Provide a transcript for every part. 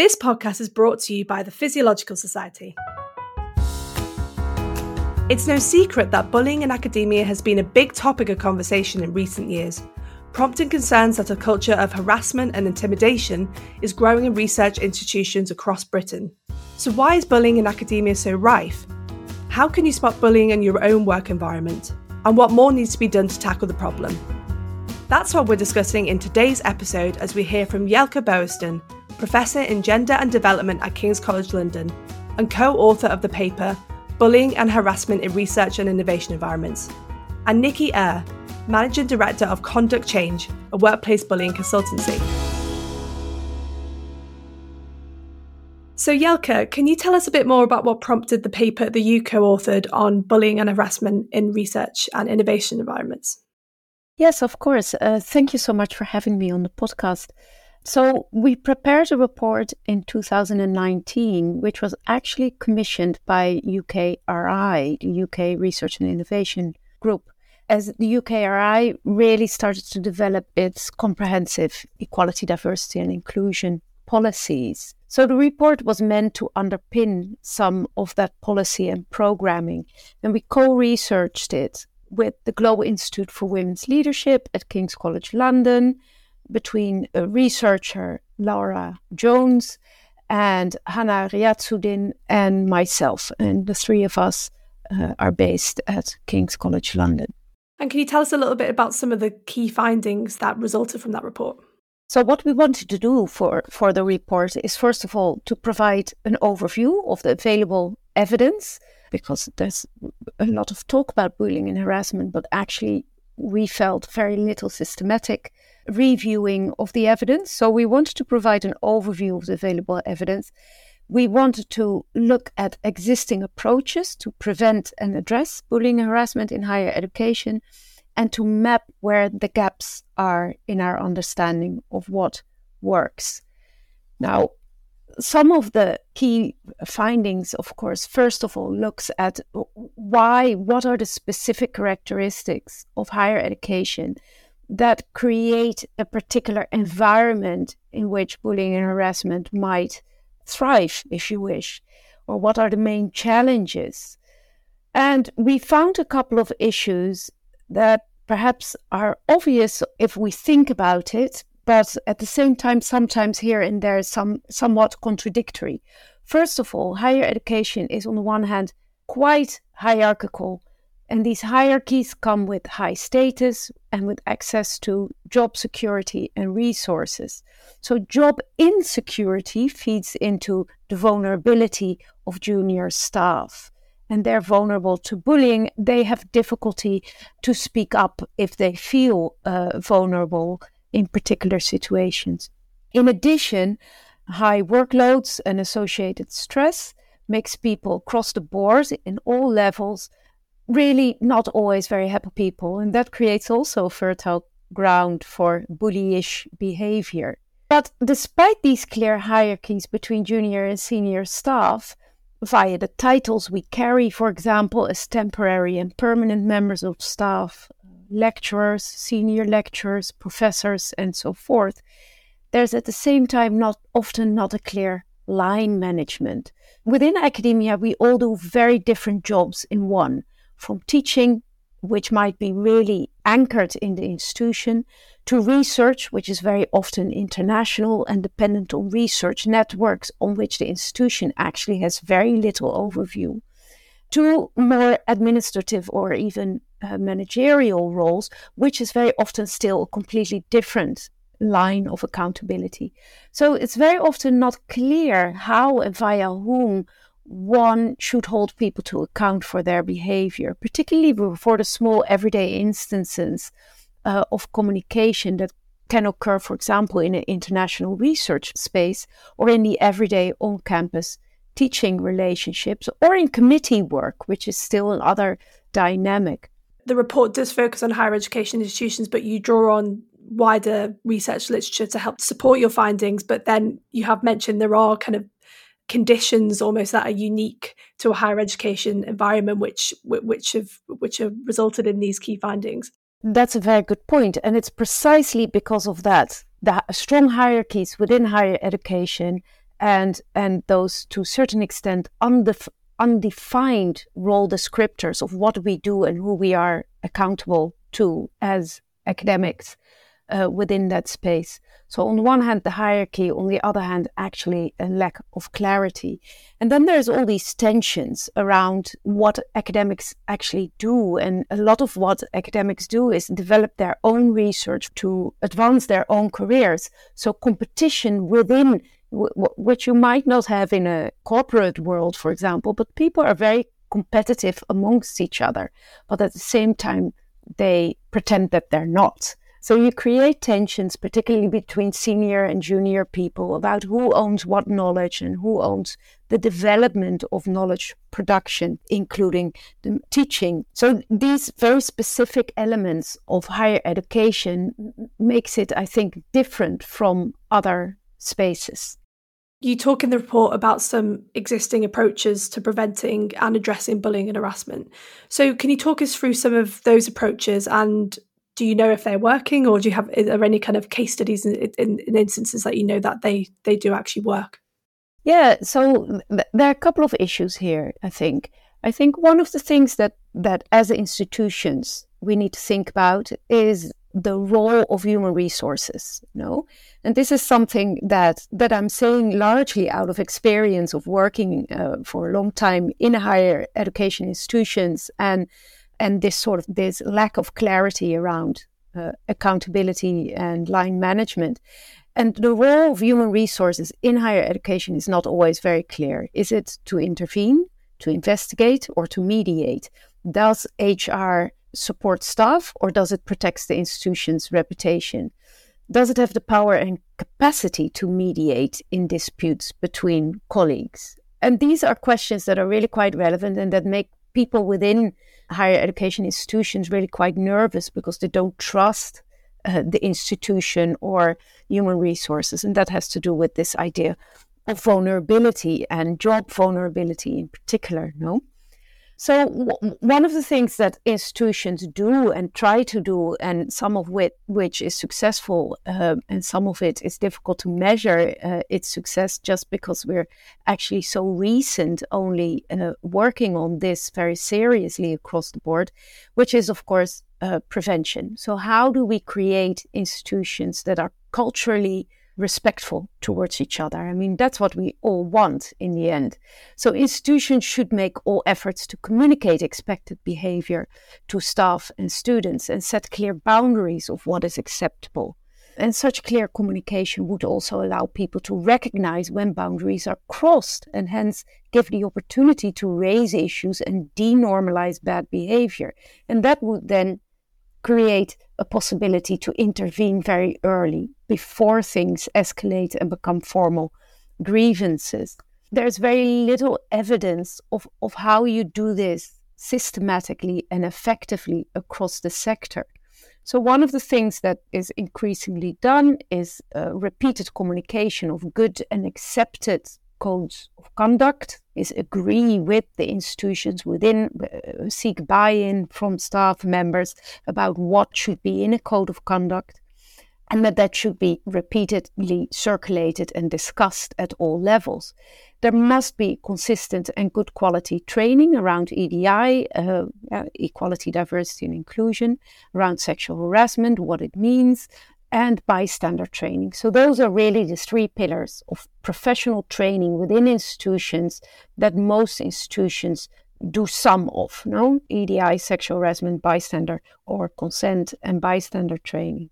This podcast is brought to you by the Physiological Society. It's no secret that bullying in academia has been a big topic of conversation in recent years, prompting concerns that a culture of harassment and intimidation is growing in research institutions across Britain. So, why is bullying in academia so rife? How can you spot bullying in your own work environment? And what more needs to be done to tackle the problem? That's what we're discussing in today's episode as we hear from Jelke Boesten, Professor in Gender and Development at King's College London, and co author of the paper Bullying and Harassment in Research and Innovation Environments, and Nicki Eyre, Managing Director of Conduct Change, a workplace bullying consultancy. So, Jelke, can you tell us a bit more about what prompted the paper that you co authored on bullying and harassment in research and innovation environments? Yes, of course. Uh, thank you so much for having me on the podcast. So, we prepared a report in 2019, which was actually commissioned by UKRI, the UK Research and Innovation Group, as the UKRI really started to develop its comprehensive equality, diversity, and inclusion policies. So, the report was meant to underpin some of that policy and programming, and we co researched it with the Global Institute for Women's Leadership at King's College London between a researcher, Laura Jones, and Hannah Riazuddin, and myself. And the three of us uh, are based at King's College London. And can you tell us a little bit about some of the key findings that resulted from that report? So, what we wanted to do for, for the report is, first of all, to provide an overview of the available evidence, because there's a lot of talk about bullying and harassment, but actually, we felt very little systematic reviewing of the evidence. So we wanted to provide an overview of the available evidence. We wanted to look at existing approaches to prevent and address bullying and harassment in higher education and to map where the gaps are in our understanding of what works. Now, some of the key findings, of course, first of all, looks at why, what are the specific characteristics of higher education that create a particular environment in which bullying and harassment might thrive, if you wish, or what are the main challenges. And we found a couple of issues that perhaps are obvious if we think about it, but at the same time, sometimes here and there, some somewhat contradictory. First of all, higher education is on the one hand quite hierarchical and these hierarchies come with high status and with access to job security and resources. So, job insecurity feeds into the vulnerability of junior staff. And they're vulnerable to bullying. They have difficulty to speak up if they feel uh, vulnerable in particular situations. In addition, high workloads and associated stress makes people across the board in all levels really not always very happy people. And that creates also fertile ground for bullyish behavior. But despite these clear hierarchies between junior and senior staff, via the titles we carry, for example, as temporary and permanent members of staff, lecturers, senior lecturers, professors, and so forth, there's at the same time not often not a clear line management. Within academia, we all do very different jobs in one from teaching, which might be really anchored in the institution, to research, which is very often international and dependent on research networks on which the institution actually has very little overview, to more administrative or even uh, managerial roles, which is very often still a completely different line of accountability. So it's very often not clear how and via whom one should hold people to account for their behavior, particularly for the small everyday instances uh, of communication that can occur, for example, in an international research space or in the everyday on campus teaching relationships or in committee work, which is still another dynamic. The report does focus on higher education institutions, but you draw on wider research literature to help support your findings. But then you have mentioned there are kind of conditions almost that are unique to a higher education environment which which have which have resulted in these key findings that's a very good point and it's precisely because of that that strong hierarchies within higher education and and those to a certain extent undef- undefined role descriptors of what we do and who we are accountable to as academics uh, within that space. So, on the one hand, the hierarchy, on the other hand, actually a lack of clarity. And then there's all these tensions around what academics actually do. And a lot of what academics do is develop their own research to advance their own careers. So, competition within which you might not have in a corporate world, for example, but people are very competitive amongst each other. But at the same time, they pretend that they're not. So you create tensions, particularly between senior and junior people, about who owns what knowledge and who owns the development of knowledge production, including the teaching. So these very specific elements of higher education makes it, I think, different from other spaces. You talk in the report about some existing approaches to preventing and addressing bullying and harassment. So, can you talk us through some of those approaches and do you know if they're working or do you have are any kind of case studies in, in, in instances that you know that they they do actually work yeah so th- there are a couple of issues here i think i think one of the things that that as institutions we need to think about is the role of human resources you know and this is something that that i'm saying largely out of experience of working uh, for a long time in higher education institutions and and this sort of this lack of clarity around uh, accountability and line management. And the role of human resources in higher education is not always very clear. Is it to intervene, to investigate, or to mediate? Does HR support staff or does it protect the institution's reputation? Does it have the power and capacity to mediate in disputes between colleagues? And these are questions that are really quite relevant and that make people within higher education institutions really quite nervous because they don't trust uh, the institution or human resources. And that has to do with this idea of vulnerability and job vulnerability in particular, no? So, w- one of the things that institutions do and try to do, and some of which, which is successful, uh, and some of it is difficult to measure uh, its success just because we're actually so recent only uh, working on this very seriously across the board, which is, of course, uh, prevention. So, how do we create institutions that are culturally respectful towards each other. I mean, that's what we all want in the end. So, institutions should make all efforts to communicate expected behavior to staff and students and set clear boundaries of what is acceptable. And such clear communication would also allow people to recognize when boundaries are crossed and hence give the opportunity to raise issues and denormalize bad behavior. And that would then create a possibility to intervene very early before things escalate and become formal grievances. There's very little evidence of, of how you do this systematically and effectively across the sector. So, one of the things that is increasingly done is uh, repeated communication of good and accepted codes of conduct, is agree with the institutions within, uh, seek buy in from staff members about what should be in a code of conduct, and that that should be repeatedly circulated and discussed at all levels. There must be consistent and good quality training around EDI, uh, equality, diversity, and inclusion, around sexual harassment, what it means, and bystander training. So, those are really the three pillars of professional training within institutions that most institutions do some of. No, EDI, sexual harassment, bystander, or consent and bystander training.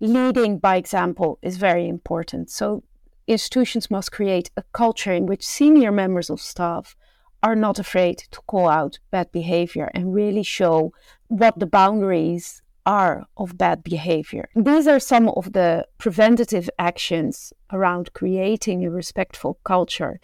Leading by example is very important. So, institutions must create a culture in which senior members of staff are not afraid to call out bad behavior and really show what the boundaries are of bad behavior. These are some of the preventative actions around creating a respectful culture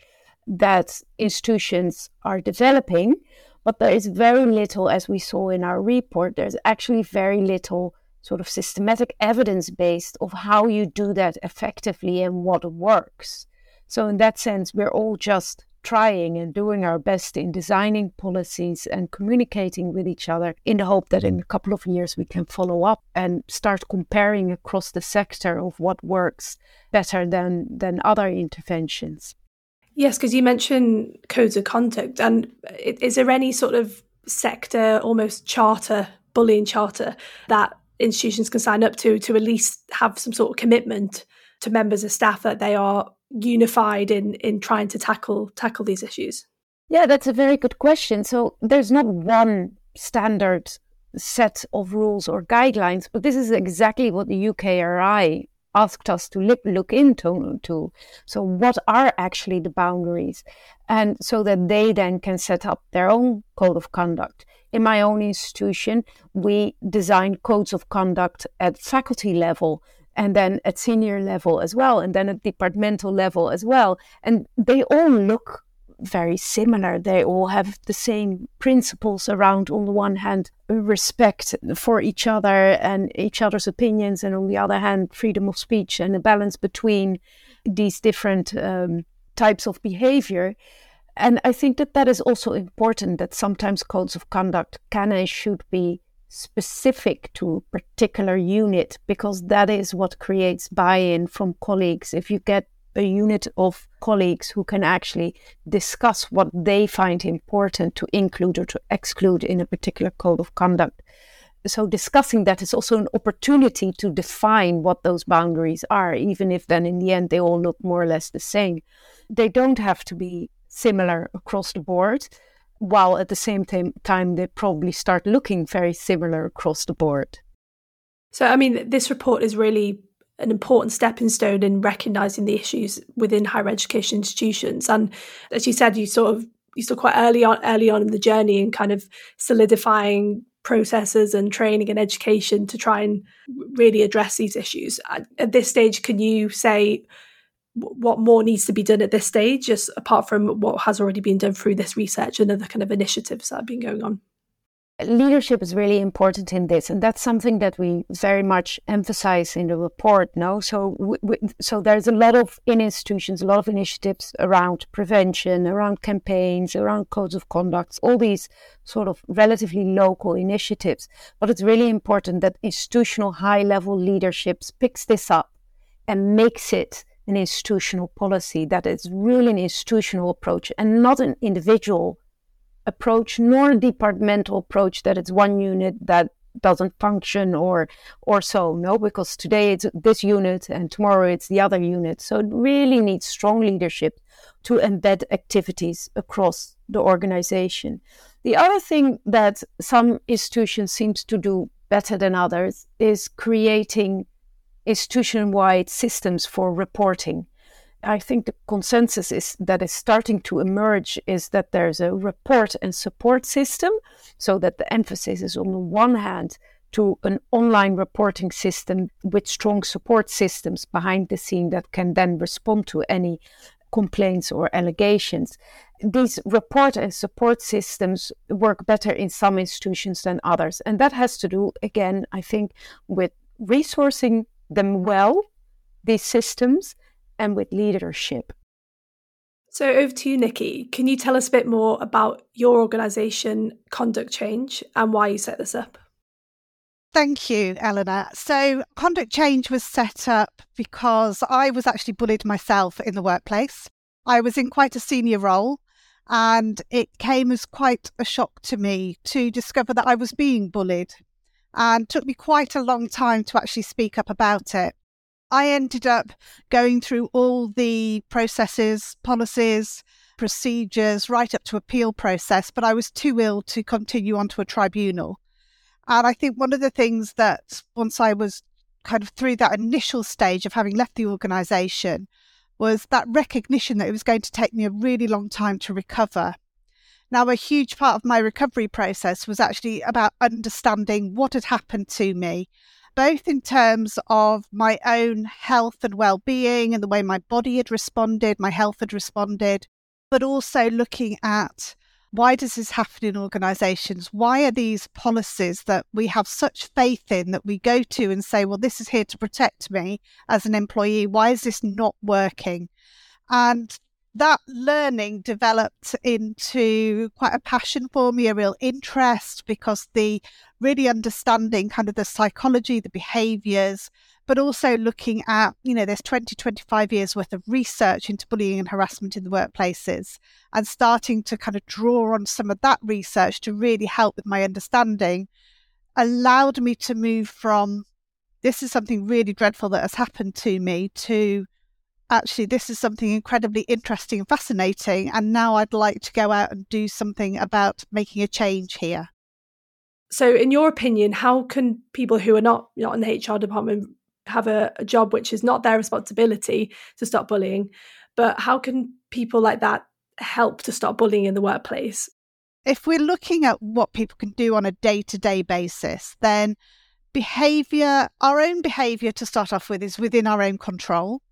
that institutions are developing, but there is very little, as we saw in our report, there's actually very little sort of systematic evidence based of how you do that effectively and what works. So, in that sense, we're all just trying and doing our best in designing policies and communicating with each other in the hope that in a couple of years we can follow up and start comparing across the sector of what works better than, than other interventions. Yes, because you mentioned codes of conduct. And is there any sort of sector, almost charter, bullying charter, that institutions can sign up to to at least have some sort of commitment to members of staff that they are unified in in trying to tackle tackle these issues? Yeah, that's a very good question. So there's not one standard set of rules or guidelines, but this is exactly what the UKRI asked us to look, look into. To. So, what are actually the boundaries? And so that they then can set up their own code of conduct. In my own institution, we design codes of conduct at faculty level and then at senior level as well, and then at departmental level as well. And they all look very similar. They all have the same principles around, on the one hand, respect for each other and each other's opinions, and on the other hand, freedom of speech and a balance between these different um, types of behavior. And I think that that is also important that sometimes codes of conduct can and should be specific to particular unit because that is what creates buy-in from colleagues. If you get a unit of colleagues who can actually discuss what they find important to include or to exclude in a particular code of conduct. So discussing that is also an opportunity to define what those boundaries are even if then in the end they all look more or less the same. They don't have to be similar across the board while at the same time, time they probably start looking very similar across the board. So, I mean, this report is really an important stepping stone in recognizing the issues within higher education institutions. And as you said, you sort of you still quite early on early on in the journey and kind of solidifying processes and training and education to try and really address these issues. At this stage, can you say what more needs to be done at this stage, just apart from what has already been done through this research and other kind of initiatives that have been going on? Leadership is really important in this, and that's something that we very much emphasize in the report. No, so we, so there's a lot of in institutions, a lot of initiatives around prevention, around campaigns, around codes of conduct, all these sort of relatively local initiatives. But it's really important that institutional high level leaderships picks this up and makes it an institutional policy, that is really an institutional approach and not an individual approach, nor a departmental approach that it's one unit that doesn't function or or so no? Because today it's this unit and tomorrow it's the other unit. So it really needs strong leadership to embed activities across the organization. The other thing that some institutions seems to do better than others is creating institution wide systems for reporting. I think the consensus is that is starting to emerge is that there's a report and support system, so that the emphasis is on the one hand to an online reporting system with strong support systems behind the scene that can then respond to any complaints or allegations. These report and support systems work better in some institutions than others. And that has to do, again, I think, with resourcing them well, these systems, and with leadership. So, over to you, Nicki. Can you tell us a bit more about your organisation, Conduct Change, and why you set this up? Thank you, Eleanor. So, Conduct Change was set up because I was actually bullied myself in the workplace. I was in quite a senior role, and it came as quite a shock to me to discover that I was being bullied and took me quite a long time to actually speak up about it. I ended up going through all the processes, policies, procedures, right up to appeal process, but I was too ill to continue onto a tribunal. And I think one of the things that once I was kind of through that initial stage of having left the organisation was that recognition that it was going to take me a really long time to recover. Now, a huge part of my recovery process was actually about understanding what had happened to me, both in terms of my own health and well being and the way my body had responded, my health had responded, but also looking at why does this happen in organizations? Why are these policies that we have such faith in that we go to and say, well, this is here to protect me as an employee? Why is this not working? And that learning developed into quite a passion for me, a real interest, because the really understanding kind of the psychology, the behaviors, but also looking at, you know, there's 20, 25 years worth of research into bullying and harassment in the workplaces and starting to kind of draw on some of that research to really help with my understanding allowed me to move from this is something really dreadful that has happened to me to actually this is something incredibly interesting and fascinating and now I'd like to go out and do something about making a change here. So in your opinion, how can people who are not not in the HR department have a, a job which is not their responsibility to stop bullying, but how can people like that help to stop bullying in the workplace? If we're looking at what people can do on a day to day basis, then behavior, our own behavior to start off with, is within our own control.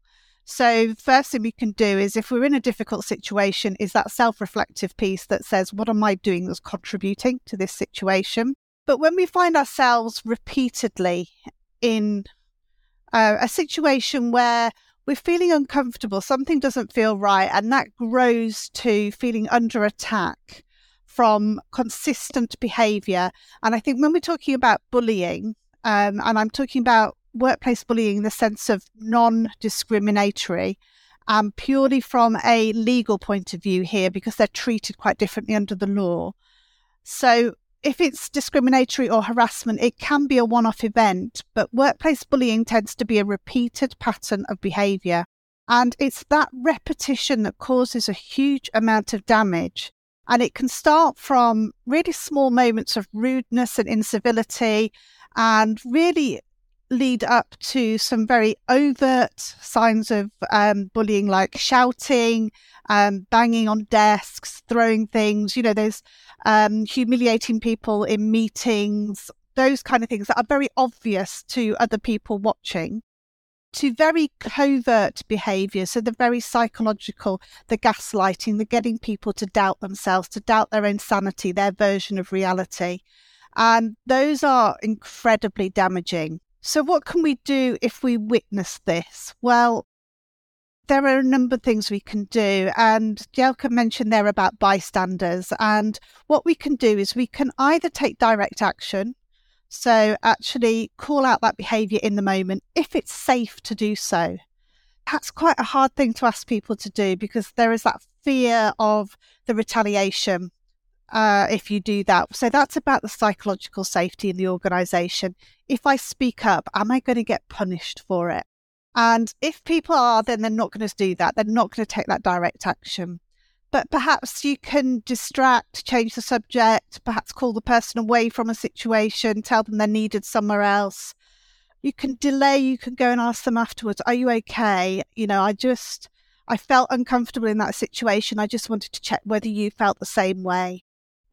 So, first thing we can do is if we're in a difficult situation, is that self reflective piece that says, What am I doing that's contributing to this situation? But when we find ourselves repeatedly in uh, a situation where we're feeling uncomfortable, something doesn't feel right, and that grows to feeling under attack from consistent behavior. And I think when we're talking about bullying, um, and I'm talking about workplace bullying in the sense of non discriminatory, um, purely from a legal point of view here, because they're treated quite differently under the law. So if it's discriminatory or harassment, it can be a one off event, but workplace bullying tends to be a repeated pattern of behaviour. And it's that repetition that causes a huge amount of damage. And it can start from really small moments of rudeness and incivility and really lead up to some very overt signs of um, bullying, like shouting, um, banging on desks, throwing things. You know, there's um, humiliating people in meetings, those kind of things that are very obvious to other people watching. To very covert behavior, so the very psychological, the gaslighting, the getting people to doubt themselves, to doubt their own sanity, their version of reality. And those are incredibly damaging. So, what can we do if we witness this? Well, there are a number of things we can do. And Jelke mentioned there about bystanders. And what we can do is we can either take direct action, so actually call out that behaviour in the moment if it's safe to do so. That's quite a hard thing to ask people to do because there is that fear of the retaliation uh, if you do that. So that's about the psychological safety in the organisation. If I speak up, am I going to get punished for it? And if people are, then they're not going to do that. They're not going to take that direct action. But perhaps you can distract, change the subject, perhaps call the person away from a situation, tell them they're needed somewhere else. You can delay, you can go and ask them afterwards, Are you okay? You know, I just, I felt uncomfortable in that situation. I just wanted to check whether you felt the same way.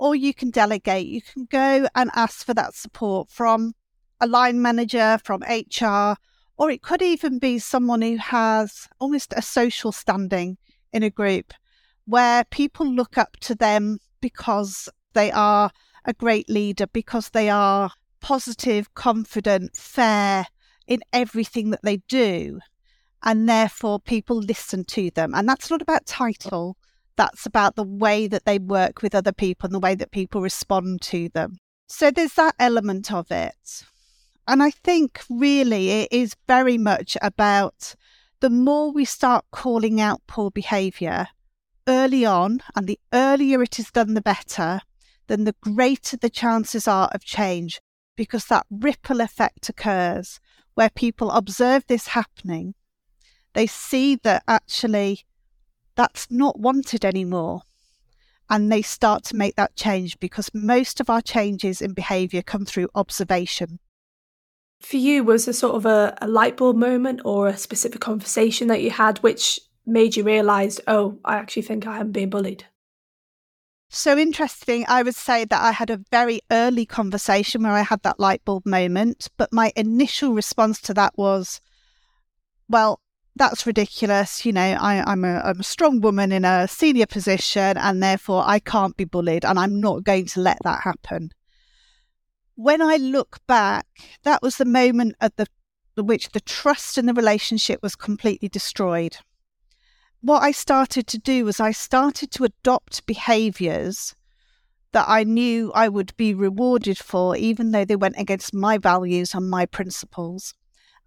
Or you can delegate, you can go and ask for that support from a line manager, from HR, or it could even be someone who has almost a social standing in a group where people look up to them because they are a great leader, because they are positive, confident, fair in everything that they do. And therefore, people listen to them. And that's not about title, that's about the way that they work with other people and the way that people respond to them. So there's that element of it. And I think really it is very much about the more we start calling out poor behaviour early on, and the earlier it is done, the better, then the greater the chances are of change because that ripple effect occurs where people observe this happening. They see that actually that's not wanted anymore. And they start to make that change because most of our changes in behaviour come through observation for you was there sort of a, a light bulb moment or a specific conversation that you had which made you realize oh i actually think i am being bullied so interesting i would say that i had a very early conversation where i had that light bulb moment but my initial response to that was well that's ridiculous you know I, I'm, a, I'm a strong woman in a senior position and therefore i can't be bullied and i'm not going to let that happen when I look back, that was the moment at the which the trust in the relationship was completely destroyed. What I started to do was I started to adopt behaviors that I knew I would be rewarded for, even though they went against my values and my principles.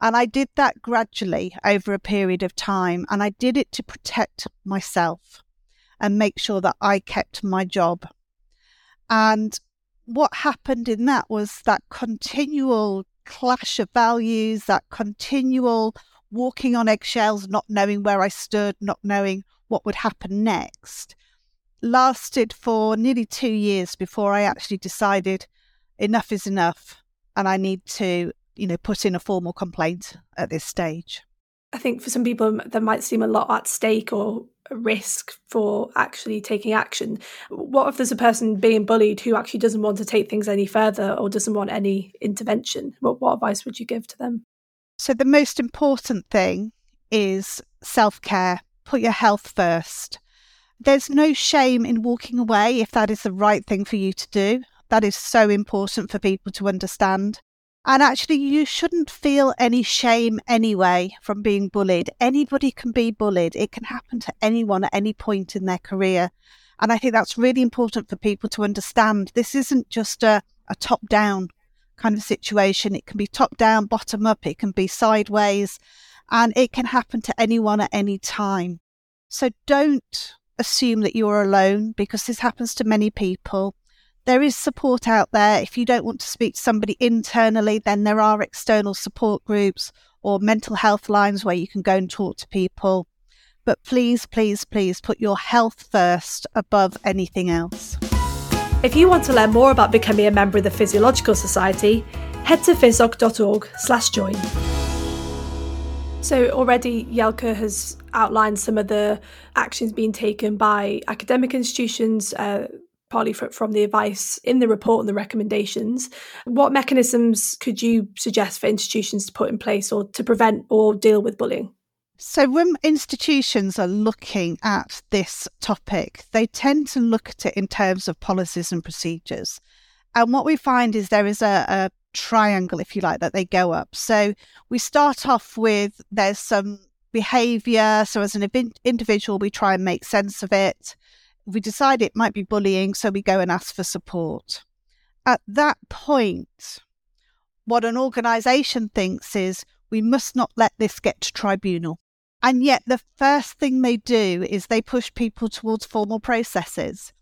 And I did that gradually over a period of time. And I did it to protect myself and make sure that I kept my job. And what happened in that was that continual clash of values, that continual walking on eggshells, not knowing where I stood, not knowing what would happen next, lasted for nearly two years before I actually decided enough is enough and I need to, you know, put in a formal complaint at this stage. I think for some people, there might seem a lot at stake or a risk for actually taking action. What if there's a person being bullied who actually doesn't want to take things any further or doesn't want any intervention? What, what advice would you give to them? So, the most important thing is self care. Put your health first. There's no shame in walking away if that is the right thing for you to do. That is so important for people to understand. And actually, you shouldn't feel any shame anyway from being bullied. Anybody can be bullied. It can happen to anyone at any point in their career. And I think that's really important for people to understand. This isn't just a, a top down kind of situation. It can be top down, bottom up, it can be sideways, and it can happen to anyone at any time. So don't assume that you're alone because this happens to many people. There is support out there. If you don't want to speak to somebody internally, then there are external support groups or mental health lines where you can go and talk to people. But please, please, please put your health first above anything else. If you want to learn more about becoming a member of the Physiological Society, head to physoc.org slash join. So already Jelke has outlined some of the actions being taken by academic institutions, uh, partly from the advice in the report and the recommendations. What mechanisms could you suggest for institutions to put in place or to prevent or deal with bullying? So, when institutions are looking at this topic, they tend to look at it in terms of policies and procedures. And what we find is there is a, a triangle, if you like, that they go up. So, we start off with there's some behavior. So, as an individual, we try and make sense of it we decide it might be bullying, so we go and ask for support. At that point, what an organisation thinks is we must not let this get to tribunal. And yet, the first thing they do is they push people towards formal processes.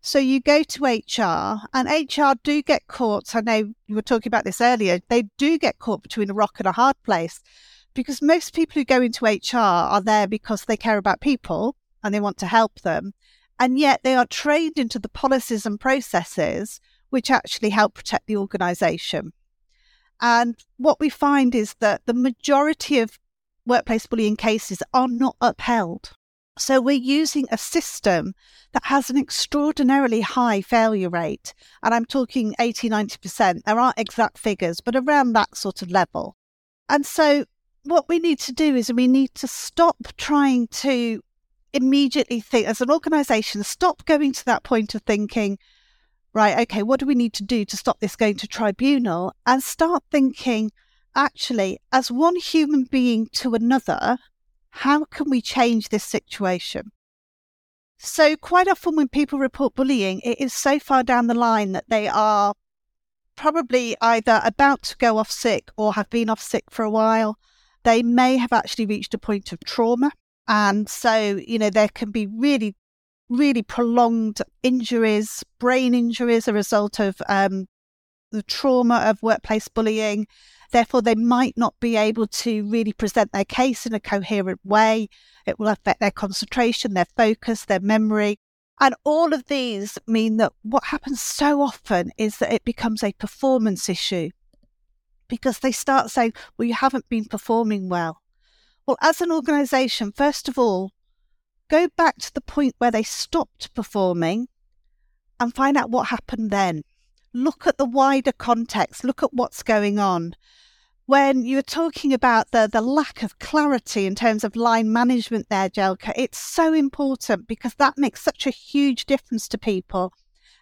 So you go to HR, and HR do get caught. I know you were talking about this earlier. They do get caught between a rock and a hard place because most people who go into HR are there because they care about people and they want to help them. And yet they are trained into the policies and processes which actually help protect the organization. And what we find is that the majority of workplace bullying cases are not upheld. So we're using a system that has an extraordinarily high failure rate. And I'm talking 80, 90%. There aren't exact figures, but around that sort of level. And so what we need to do is we need to stop trying to immediately think, as an organization, stop going to that point of thinking, right, okay, what do we need to do to stop this going to tribunal? And start thinking, actually, as one human being to another, how can we change this situation? So, quite often when people report bullying, it is so far down the line that they are probably either about to go off sick or have been off sick for a while. They may have actually reached a point of trauma and so, you know, there can be really, really prolonged injuries, brain injuries, a result of um, the trauma of workplace bullying. Therefore, they might not be able to really present their case in a coherent way. It will affect their concentration, their focus, their memory. And all of these mean that what happens so often is that it becomes a performance issue because they start saying, Well, you haven't been performing well. Well, as an organization, first of all, go back to the point where they stopped performing and find out what happened then. Look at the wider context, look at what's going on. When you're talking about the, the lack of clarity in terms of line management there, Jelke, it's so important because that makes such a huge difference to people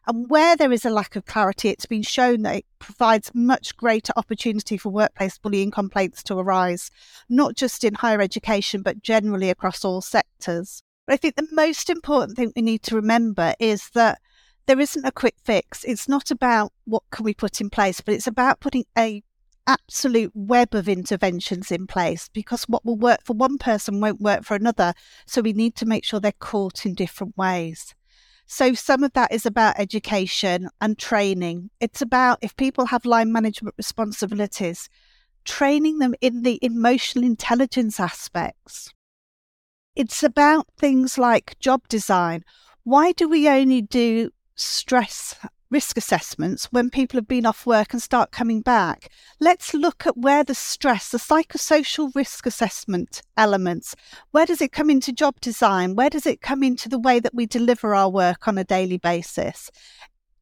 and where there is a lack of clarity, it's been shown that it provides much greater opportunity for workplace bullying complaints to arise, not just in higher education, but generally across all sectors. But I think the most important thing we need to remember is that there isn't a quick fix. It's not about what can we put in place, but it's about putting a absolute web of interventions in place because what will work for one person won't work for another. So we need to make sure they're caught in different ways. So some of that is about education and training. It's about if people have line management responsibilities, training them in the emotional intelligence aspects. It's about things like job design. Why do we only do stress risk assessments when people have been off work and start coming back. Let's look at where the stress, the psychosocial risk assessment elements, where does it come into job design? Where does it come into the way that we deliver our work on a daily basis?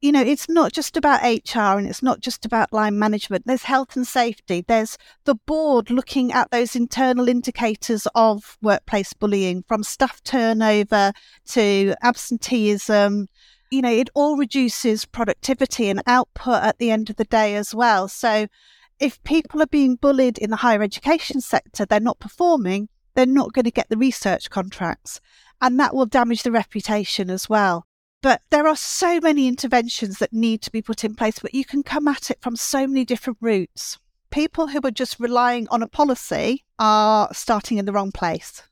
You know, it's not just about HR and it's not just about line management. There's health and safety. There's the board looking at those internal indicators of workplace bullying from staff turnover to absenteeism you know, it all reduces productivity and output at the end of the day as well. So if people are being bullied in the higher education sector, they're not performing, they're not going to get the research contracts. And that will damage the reputation as well. But there are so many interventions that need to be put in place, but you can come at it from so many different routes. People who are just relying on a policy are starting in the wrong place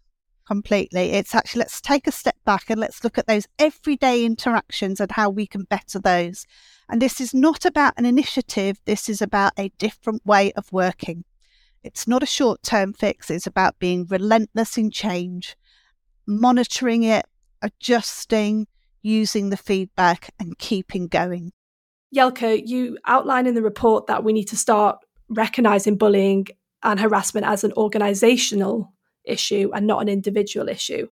completely. It's actually let's take a step back and let's look at those everyday interactions and how we can better those. And this is not about an initiative, this is about a different way of working. It's not a short term fix, it's about being relentless in change, monitoring it, adjusting, using the feedback, and keeping going. Jelke, you outline in the report that we need to start recognizing bullying and harassment as an organizational issue and not an individual issue.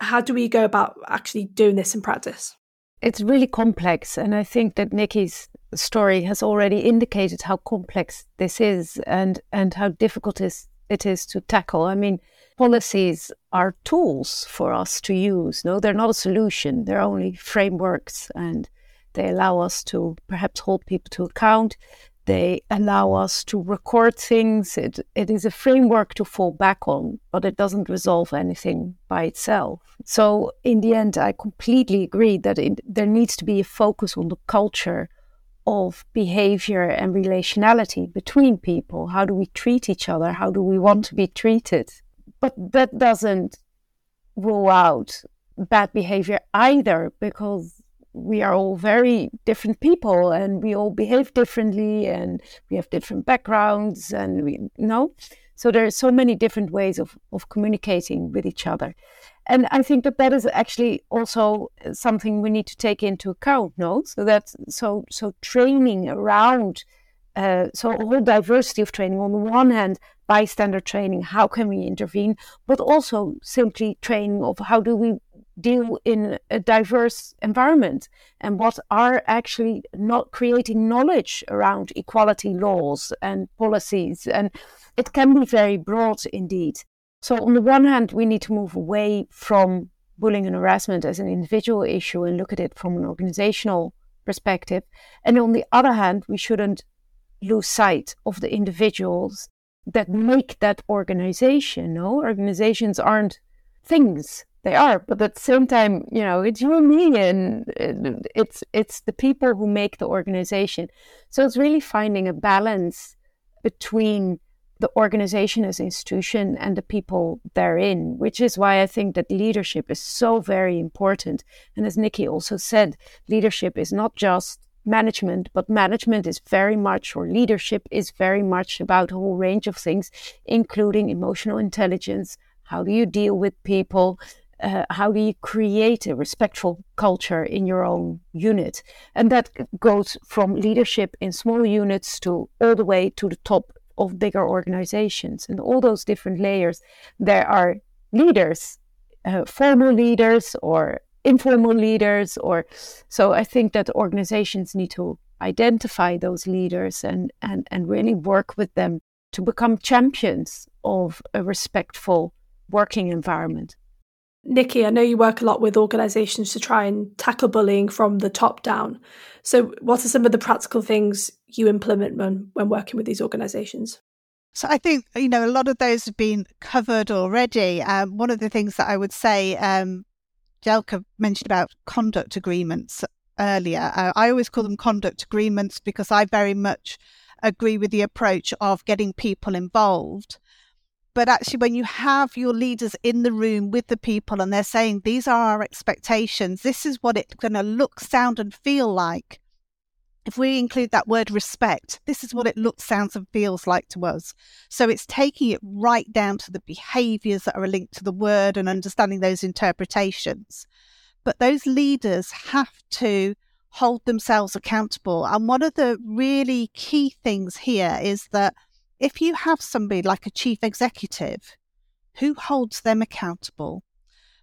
How do we go about actually doing this in practice? It's really complex. And I think that Nicki's story has already indicated how complex this is and, and how difficult it is to tackle. I mean, policies are tools for us to use. No, they're not a solution. They're only frameworks and they allow us to perhaps hold people to account. They allow us to record things. It, it is a framework to fall back on, but it doesn't resolve anything by itself. So, in the end, I completely agree that there needs to be a focus on the culture of behavior and relationality between people. How do we treat each other? How do we want to be treated? But that doesn't rule out bad behavior either, because we are all very different people and we all behave differently and we have different backgrounds and we you know? So there are so many different ways of, of communicating with each other. And i think that that is actually also something we need to take into account no? So that so so training around uh, so a whole diversity of training. On the one hand bystander training how can we intervene? But also simply training of how do we deal in a diverse environment and what are actually not creating knowledge around equality laws and policies. And it can be very broad indeed. So, on the one hand, we need to move away from bullying and harassment as an individual issue and look at it from an organizational perspective. And on the other hand, we shouldn't lose sight of the individuals that make that organization. No, organizations aren't things they are but at the same time you know it's you and me and it's it's the people who make the organization so it's really finding a balance between the organization as an institution and the people therein which is why i think that leadership is so very important and as nicki also said leadership is not just management, but management is very much, or leadership is very much about a whole range of things, including emotional intelligence. How do you deal with people? Uh, how do you create a respectful culture in your own unit? And that goes from leadership in small units to all the way to the top of bigger organizations. And all those different layers, there are leaders, uh, formal leaders or informal leaders or so i think that organizations need to identify those leaders and and and really work with them to become champions of a respectful working environment Nicki, I know you work a lot with organisations to try and tackle bullying from the top down. So, what are some of the practical things you implement when, when working with these organisations? So, I think, you know, a lot of those have been covered already. Um, one of the things that I would say, um, Jelke mentioned about conduct agreements. earlier. Uh, I always call them conduct agreements because I very much agree with the approach of getting people involved. But actually, when you have your leaders in the room with the people and they're saying, these are our expectations, this is what it's going to look, sound, and feel like. If we include that word respect, this is what it looks, sounds, and feels like to us. So it's taking it right down to the behaviors that are linked to the word and understanding those interpretations. But those leaders have to hold themselves accountable. And one of the really key things here is that if you have somebody like a chief executive who holds them accountable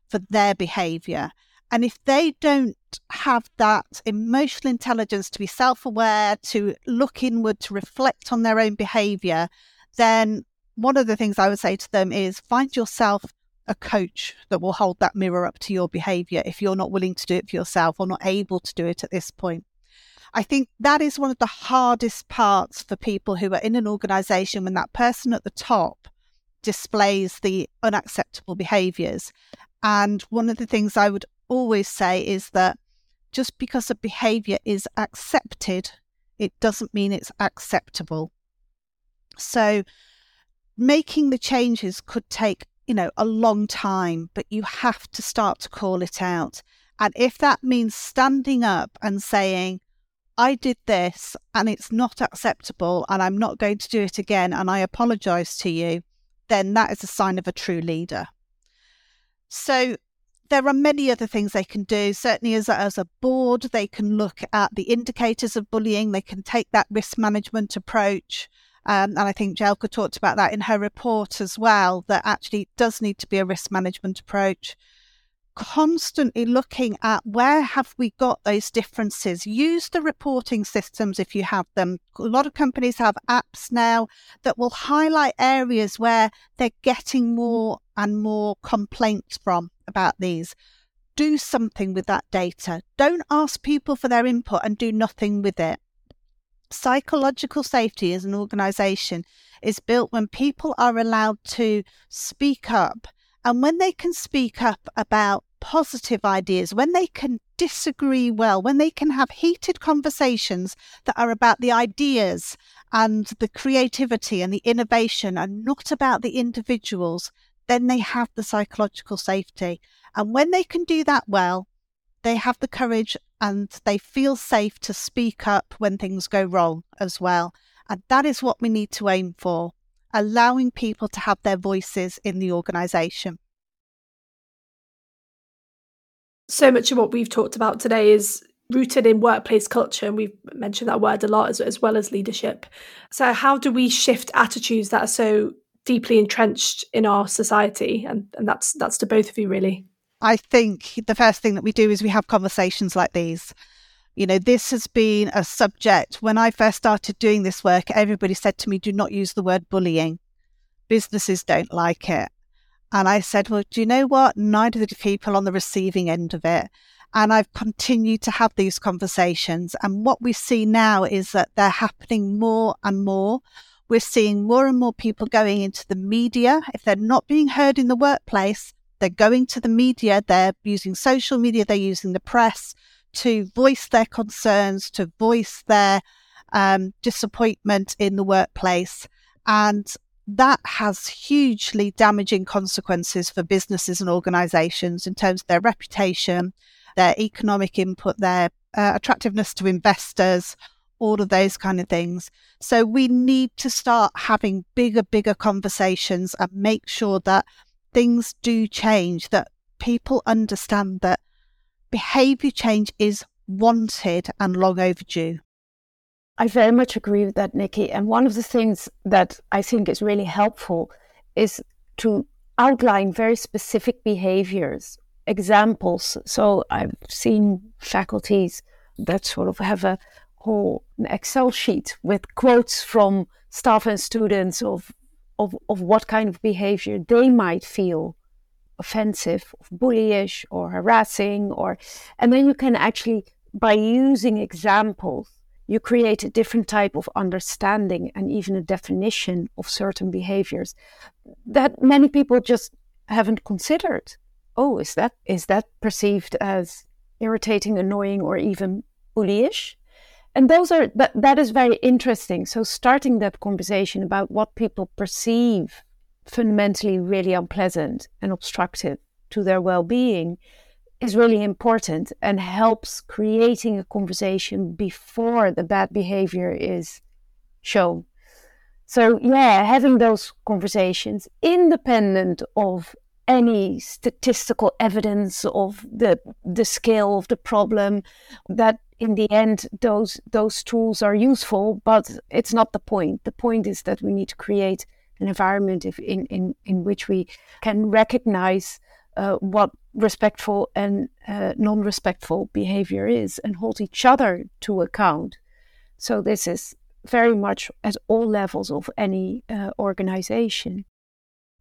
for their behavior, and if they don't have that emotional intelligence to be self aware, to look inward, to reflect on their own behavior, then one of the things I would say to them is find yourself a coach that will hold that mirror up to your behavior if you're not willing to do it for yourself or not able to do it at this point. I think that is one of the hardest parts for people who are in an organization when that person at the top displays the unacceptable behaviors. And one of the things I would always say is that just because a behavior is accepted, it doesn't mean it's acceptable. So making the changes could take, you know, a long time, but you have to start to call it out. And if that means standing up and saying, I did this and it's not acceptable and I'm not going to do it again and I apologize to you, then that is a sign of a true leader. So there are many other things they can do. Certainly, as a, as a board, they can look at the indicators of bullying. They can take that risk management approach. Um, and I think Jelke talked about that in her report as well, that actually does need to be a risk management approach constantly looking at where have we got those differences. Use the reporting systems if you have them. A lot of companies have apps now that will highlight areas where they're getting more and more complaints from about these. Do something with that data. Don't ask people for their input and do nothing with it. Psychological safety as an organization is built when people are allowed to speak up and when they can speak up about positive ideas, when they can disagree well, when they can have heated conversations that are about the ideas and the creativity and the innovation and not about the individuals, then they have the psychological safety. And when they can do that well, they have the courage and they feel safe to speak up when things go wrong as well. And that is what we need to aim for allowing people to have their voices in the organisation. So much of what we've talked about today is rooted in workplace culture, and we've mentioned that word a lot as, as well as leadership. So, how do we shift attitudes that are so deeply entrenched in our society? And, and that's that's to both of you, really. I think the first thing that we do is we have conversations like these. You know, this has been a subject. When I first started doing this work, everybody said to me, do not use the word bullying. Businesses don't like it. And I said, well, do you know what? Neither do people on the receiving end of it. And I've continued to have these conversations. And what we see now is that they're happening more and more. We're seeing more and more people going into the media. If they're not being heard in the workplace, they're going to the media, they're using social media, they're using the press to voice their concerns, to voice their um, disappointment in the workplace. And that has hugely damaging consequences for businesses and organizations in terms of their reputation, their economic input, their uh, attractiveness to investors, all of those kind of things. So we need to start having bigger, bigger conversations and make sure that things do change, that people understand that behavior change is wanted and long overdue. I very much agree with that, Nicki. And one of the things that I think is really helpful is to outline very specific behaviors, examples. So I've seen faculties that sort of have a whole Excel sheet with quotes from staff and students of, of, of what kind of behavior they might feel offensive, or bullyish, or harassing, or and then you can actually by using examples you create a different type of understanding and even a definition of certain behaviors that many people just haven't considered. Oh, is that is that perceived as irritating, annoying, or even bullyish. And those are that, that is very interesting. So starting that conversation about what people perceive fundamentally really unpleasant and obstructive to their well-being is really important and helps creating a conversation before the bad behavior is shown. So, yeah, having those conversations independent of any statistical evidence of the the scale of the problem that in the end those those tools are useful but it's not the point the point is that we need to create an environment if, in, in in which we can recognize uh, what respectful and uh, non-respectful behavior is and hold each other to account. So this is very much at all levels of any uh, organization.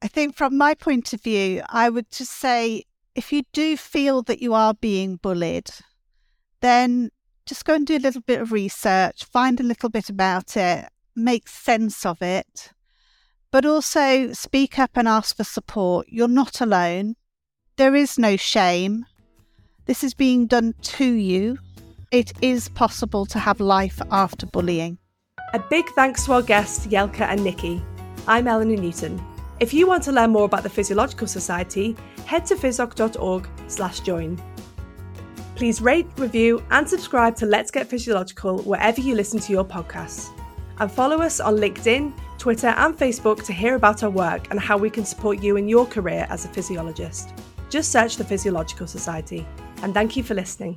I think from my point of view, I would just say if you do feel that you are being bullied, then just go and do a little bit of research, find a little bit about it, make sense of it, but also speak up and ask for support. You're not alone. There is no shame. This is being done to you. It is possible to have life after bullying. A big thanks to our guests, Jelke and Nicki. I'm Eleanor Newton. If you want to learn more about the Physiological Society, head to physoc.org slash join. Please rate, review, and subscribe to Let's Get Physiological wherever you listen to your podcasts. And follow us on LinkedIn, Twitter, and Facebook to hear about our work and how we can support you in your career as a physiologist. Just search the Physiological Society. And thank you for listening.